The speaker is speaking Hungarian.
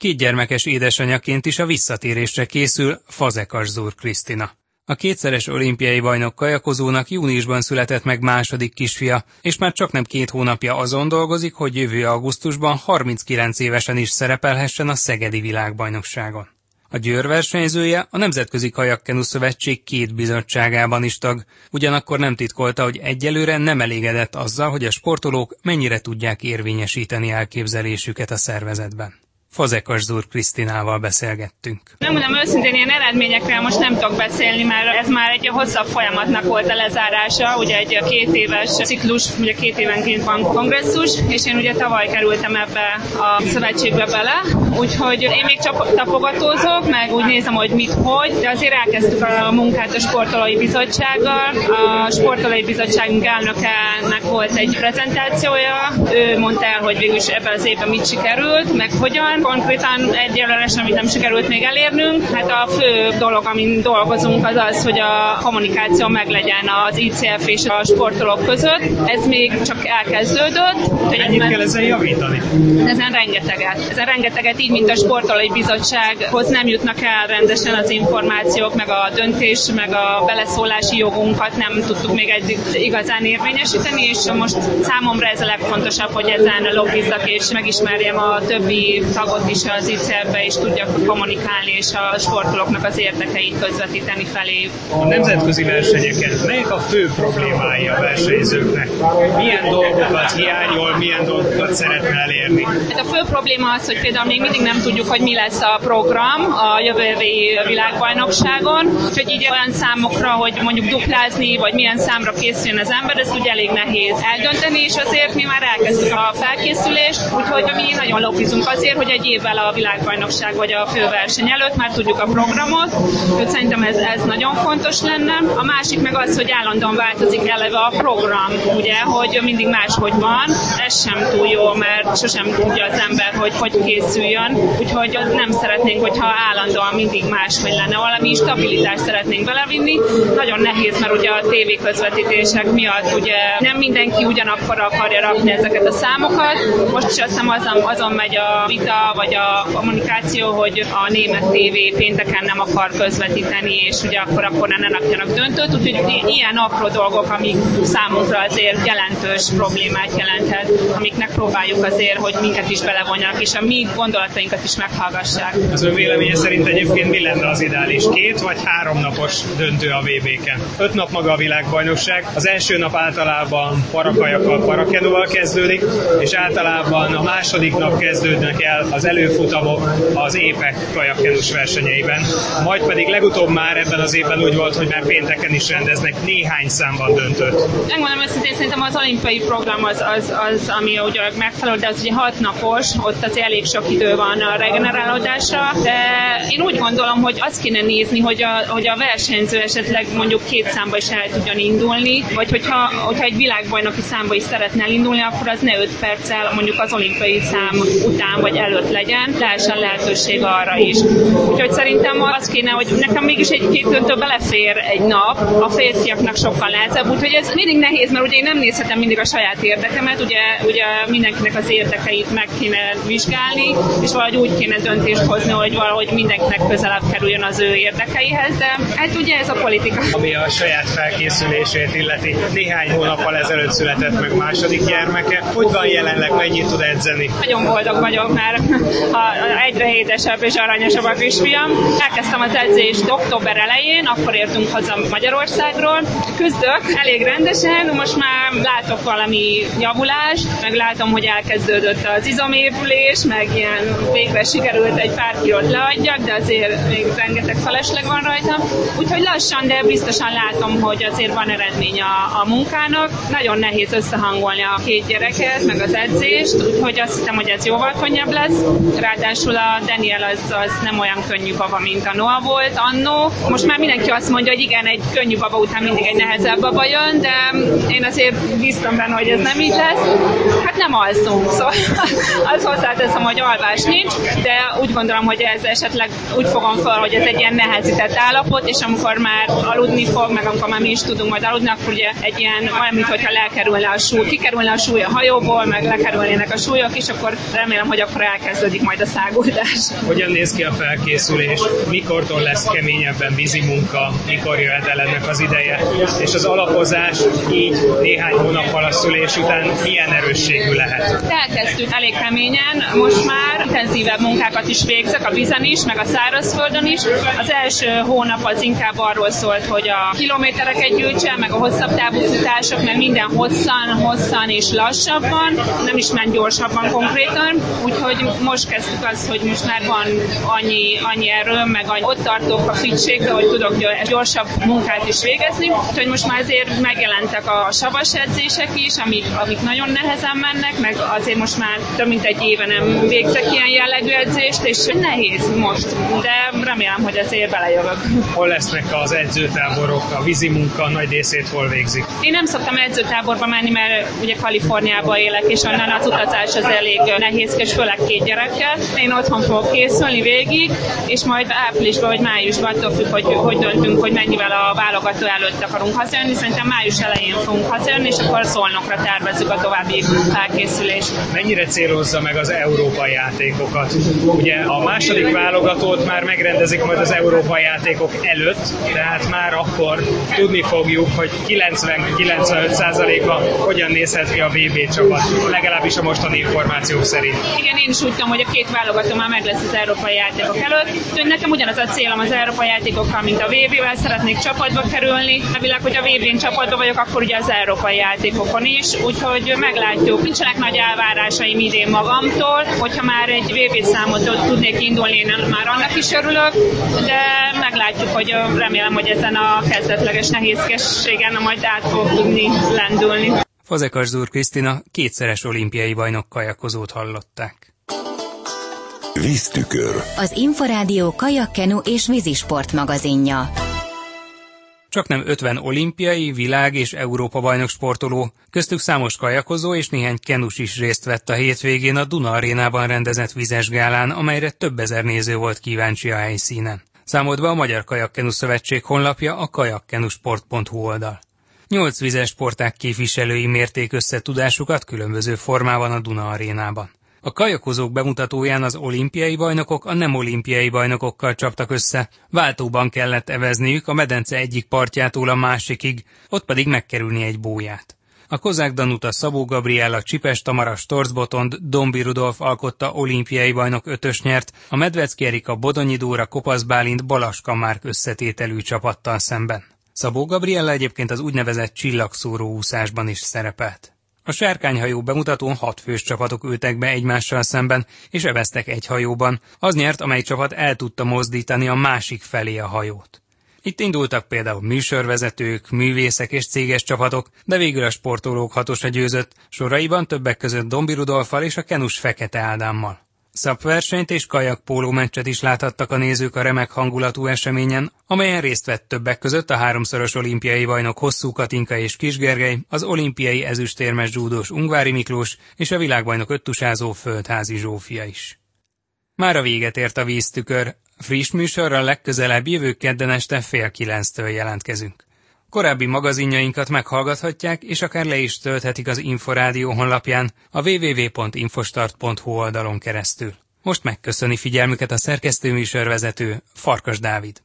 Két gyermekes édesanyaként is a visszatérésre készül Fazekas Zúr Krisztina. A kétszeres olimpiai bajnok kajakozónak júniusban született meg második kisfia, és már csak nem két hónapja azon dolgozik, hogy jövő augusztusban 39 évesen is szerepelhessen a Szegedi világbajnokságon. A Győr versenyzője a Nemzetközi Kajakkenu Szövetség két bizottságában is tag, ugyanakkor nem titkolta, hogy egyelőre nem elégedett azzal, hogy a sportolók mennyire tudják érvényesíteni elképzelésüket a szervezetben. Fazekas Zúr Krisztinával beszélgettünk. Nem mondom őszintén, ilyen eredményekről most nem tudok beszélni, mert ez már egy hosszabb folyamatnak volt a lezárása, ugye egy két éves ciklus, ugye két évenként van kongresszus, és én ugye tavaly kerültem ebbe a szövetségbe bele, úgyhogy én még csak tapogatózok, meg úgy nézem, hogy mit, hogy, de azért elkezdtük a munkát a sportolói bizottsággal. A sportolói bizottságunk elnökenek volt egy prezentációja, ő mondta el, hogy végül is ebben az évben mit sikerült, meg hogyan, konkrétan egyelőre semmit nem sikerült még elérnünk. Hát a fő dolog, amin dolgozunk, az az, hogy a kommunikáció meglegyen az ICF és a sportolók között. Ez még csak elkezdődött. Ennyit kell ezzel javítani? Ezen rengeteget. Ezen rengeteget így, mint a sportolói bizottsághoz nem jutnak el rendesen az információk, meg a döntés, meg a beleszólási jogunkat nem tudtuk még eddig igazán érvényesíteni, és most számomra ez a legfontosabb, hogy ezen lobbizzak és megismerjem a többi tag tagot is az ICF-be, és tudjak kommunikálni, és a sportolóknak az érdekeit közvetíteni felé. A nemzetközi versenyeken melyek a fő problémái a versenyzőknek? Milyen dolgokat hiányol, milyen dolgokat szeretne elérni? Hát a fő probléma az, hogy például még mindig nem tudjuk, hogy mi lesz a program a jövő évi világbajnokságon, úgyhogy így olyan számokra, hogy mondjuk duplázni, vagy milyen számra készüljön az ember, ez ugye elég nehéz eldönteni, és azért mi már elkezdtük a felkészülést, úgyhogy mi nagyon lobbizunk azért, hogy egy évvel a világbajnokság vagy a főverseny előtt már tudjuk a programot, úgyhogy szerintem ez, ez nagyon fontos lenne. A másik meg az, hogy állandóan változik eleve a program, ugye, hogy mindig máshogy van, ez sem túl jó, mert sosem tudja az ember, hogy hogy készüljön, úgyhogy nem szeretnénk, hogyha állandóan mindig máshogy lenne, valami stabilitást szeretnénk belevinni. Nagyon nehéz, mert ugye a TV közvetítések miatt ugye nem mindenki ugyanakkor akarja rakni ezeket a számokat. Most is azt hiszem azon, azon megy a vita, vagy a kommunikáció, hogy a német TV pénteken nem akar közvetíteni, és ugye akkor, akkor ne rakjanak döntőt, úgyhogy ilyen apró dolgok, amik számunkra azért jelentős problémát jelenthet, amiknek próbáljuk azért, hogy minket is belevonjanak, és a mi gondolatainkat is meghallgassák. Az ön véleménye szerint egyébként mi lenne az ideális? Két vagy három napos döntő a VB-ken? Öt nap maga a világbajnokság. Az első nap általában parakajakkal, parakenóval kezdődik, és általában a második nap kezdődnek el az előfutamok az épek kajakkenus versenyeiben. Majd pedig legutóbb már ebben az évben úgy volt, hogy már pénteken is rendeznek néhány számban döntőt. Megmondom őszintén, szerintem az olimpiai program az, az, az ami ugye megfelelő, de az ugye hat napos, ott az elég sok idő van a regenerálódásra, de én úgy gondolom, hogy azt kéne nézni, hogy a, hogy a versenyző esetleg mondjuk két számba is el tudjon indulni, vagy hogyha, hogyha egy világbajnoki számba is szeretne elindulni, akkor az ne 5 perccel mondjuk az olimpiai szám után vagy előtt legyen, lehessen lehetőség arra is. Úgyhogy szerintem az kéne, hogy nekem mégis egy-két döntő belefér egy nap, a férfiaknak sokkal nehezebb, úgyhogy ez mindig nehéz, mert ugye én nem nézhetem mindig a saját érdekemet, ugye, ugye mindenkinek az érdekeit meg kéne vizsgálni, és valahogy úgy kéne döntést hozni, hogy valahogy mindenkinek közelebb kerüljön az ő érdekeihez, de hát ugye ez a politika. Ami a saját felkészülését illeti, néhány hónappal ezelőtt született meg második gyermeke. Hogy van jelenleg, mennyit tud edzeni? Nagyon boldog vagyok már a, egyre édesebb és aranyosabb a kisfiam. Elkezdtem az edzést október elején, akkor értünk haza Magyarországról. Küzdök elég rendesen, most már látok valami javulást, meg látom, hogy elkezdődött az izomépülés, meg ilyen végre sikerült egy pár kilót leadjak, de azért még rengeteg felesleg van rajta. Úgyhogy lassan, de biztosan látom, hogy azért van eredmény a, a munkának. Nagyon nehéz összehangolni a két gyereket, meg az edzést, úgyhogy azt hiszem, hogy ez jóval könnyebb lesz. Ráadásul a Daniel az, az nem olyan könnyű baba, mint a Noah volt annó. Most már mindenki azt mondja, hogy igen, egy könnyű baba után mindig egy nehezebb baba jön, de én azért bíztam benne, hogy ez nem így lesz. Nem alszunk, szóval az hozzáteszem, hogy alvás nincs, de úgy gondolom, hogy ez esetleg úgy fogom fel, hogy ez egy ilyen nehezített állapot, és amikor már aludni fog, meg amikor már mi is tudunk majd aludni, akkor ugye egy ilyen olyan, mintha lekerülne a súly, kikerülne a súly a hajóból, meg lekerülnének a súlyok, és akkor remélem, hogy akkor elkezd elkezdődik majd a száguldás. Hogyan néz ki a felkészülés? Mikortól lesz keményebben vízi munka? Mikor jöhet el ennek az ideje? És az alapozás így néhány hónappal a szülés után milyen erősségű lehet? Elkezdtük elég keményen, most már intenzívebb munkákat is végzek a vízen is, meg a szárazföldön is. Az első hónap az inkább arról szólt, hogy a kilométereket gyűjtsen, meg a hosszabb távú futások, meg minden hosszan, hosszan és lassabban, nem is ment gyorsabban konkrétan, úgyhogy most kezdtük azt, hogy most már van annyi, annyi erőm, meg annyi, ott tartok a fitségbe, hogy tudok gyorsabb munkát is végezni, úgyhogy most már azért megjelentek a savas edzések is, amik, amik nagyon nehezen mennek, meg azért most már több mint egy éve nem végzek ilyen jellegű edzést, és nehéz most, de remélem, hogy azért belejövök. Hol lesznek az edzőtáborok, a vízi munka nagy részét hol végzik? Én nem szoktam edzőtáborba menni, mert ugye Kaliforniában élek, és onnan az utazás az elég nehézkes, főleg két gyerekkel. Én otthon fogok készülni végig, és majd áprilisban vagy májusban attól függ, hogy, hogy döntünk, hogy mennyivel a válogató előtt akarunk hazajönni. Szerintem május elején fogunk hazajönni, és akkor szolnokra tervezzük a további felkészülést. Mennyire célozza meg az európai játékokat? Ugye a második válogatót már megrendezik majd az európai játékok előtt, tehát már akkor tudni fogjuk, hogy 90-95%-a hogyan nézhet ki a VB csapat, legalábbis a mostani információk szerint. Igen, én is úgy tudom, hogy a két válogató már meg lesz az európai játékok előtt. Úgyhogy nekem ugyanaz a célom az európai játékokkal, mint a VB-vel, szeretnék csapatba kerülni. Elvileg, hogy a VB-n csapatba vagyok, akkor ugye az európai játékokon is, úgyhogy meglátjuk. Nincsenek nagy elvárásaim idén magamtól, hogyha már egy VB számot tudnék indulni, én már annak is örülök, de meglátjuk, hogy remélem, hogy ezen a kezdetleges nehézkességen majd át fog tudni lendülni. Fazekas Zúr Krisztina kétszeres olimpiai bajnok kajakozót hallották. Víztükör. Az Inforádió kajakkenu és vízisport magazinja. Csak nem 50 olimpiai, világ és Európa bajnok sportoló, köztük számos kajakozó és néhány kenus is részt vett a hétvégén a Duna arénában rendezett vizes gálán, amelyre több ezer néző volt kíváncsi a helyszínen. Számolt be a Magyar Kajakkenu Szövetség honlapja a kajakkenusport.hu oldal. Nyolc vizes sporták képviselői mérték össze tudásukat különböző formában a Duna arénában. A kajakozók bemutatóján az olimpiai bajnokok a nem olimpiai bajnokokkal csaptak össze. Váltóban kellett evezniük a medence egyik partjától a másikig, ott pedig megkerülni egy bóját. A Kozák Danuta Szabó Gabriella Csipes Tamara Storzbotond Dombi Rudolf alkotta olimpiai bajnok ötös nyert, a Medvecki Erika Bodonyi Dóra Kopasz Bálint Balaska Márk összetételű csapattal szemben. Szabó Gabriella egyébként az úgynevezett csillagszóró úszásban is szerepelt. A sárkányhajó bemutatón hat fős csapatok ültek be egymással szemben, és öveztek egy hajóban. Az nyert, amely csapat el tudta mozdítani a másik felé a hajót. Itt indultak például műsorvezetők, művészek és céges csapatok, de végül a sportolók hatosra győzött, soraiban többek között Dombi Rudolfal és a Kenus Fekete Ádámmal. Szapversenyt és kajakpóló meccset is láthattak a nézők a remek hangulatú eseményen, amelyen részt vett többek között a háromszoros olimpiai bajnok Hosszú Katinka és Kisgergely, az olimpiai ezüstérmes zsúdós Ungvári Miklós és a világbajnok öttusázó Földházi Zsófia is. Már a véget ért a víztükör, friss műsorral legközelebb jövő kedden este fél kilenctől jelentkezünk. Korábbi magazinjainkat meghallgathatják, és akár le is tölthetik az Inforádió honlapján a www.infostart.hu oldalon keresztül. Most megköszöni figyelmüket a szerkesztőműsorvezető Farkas Dávid.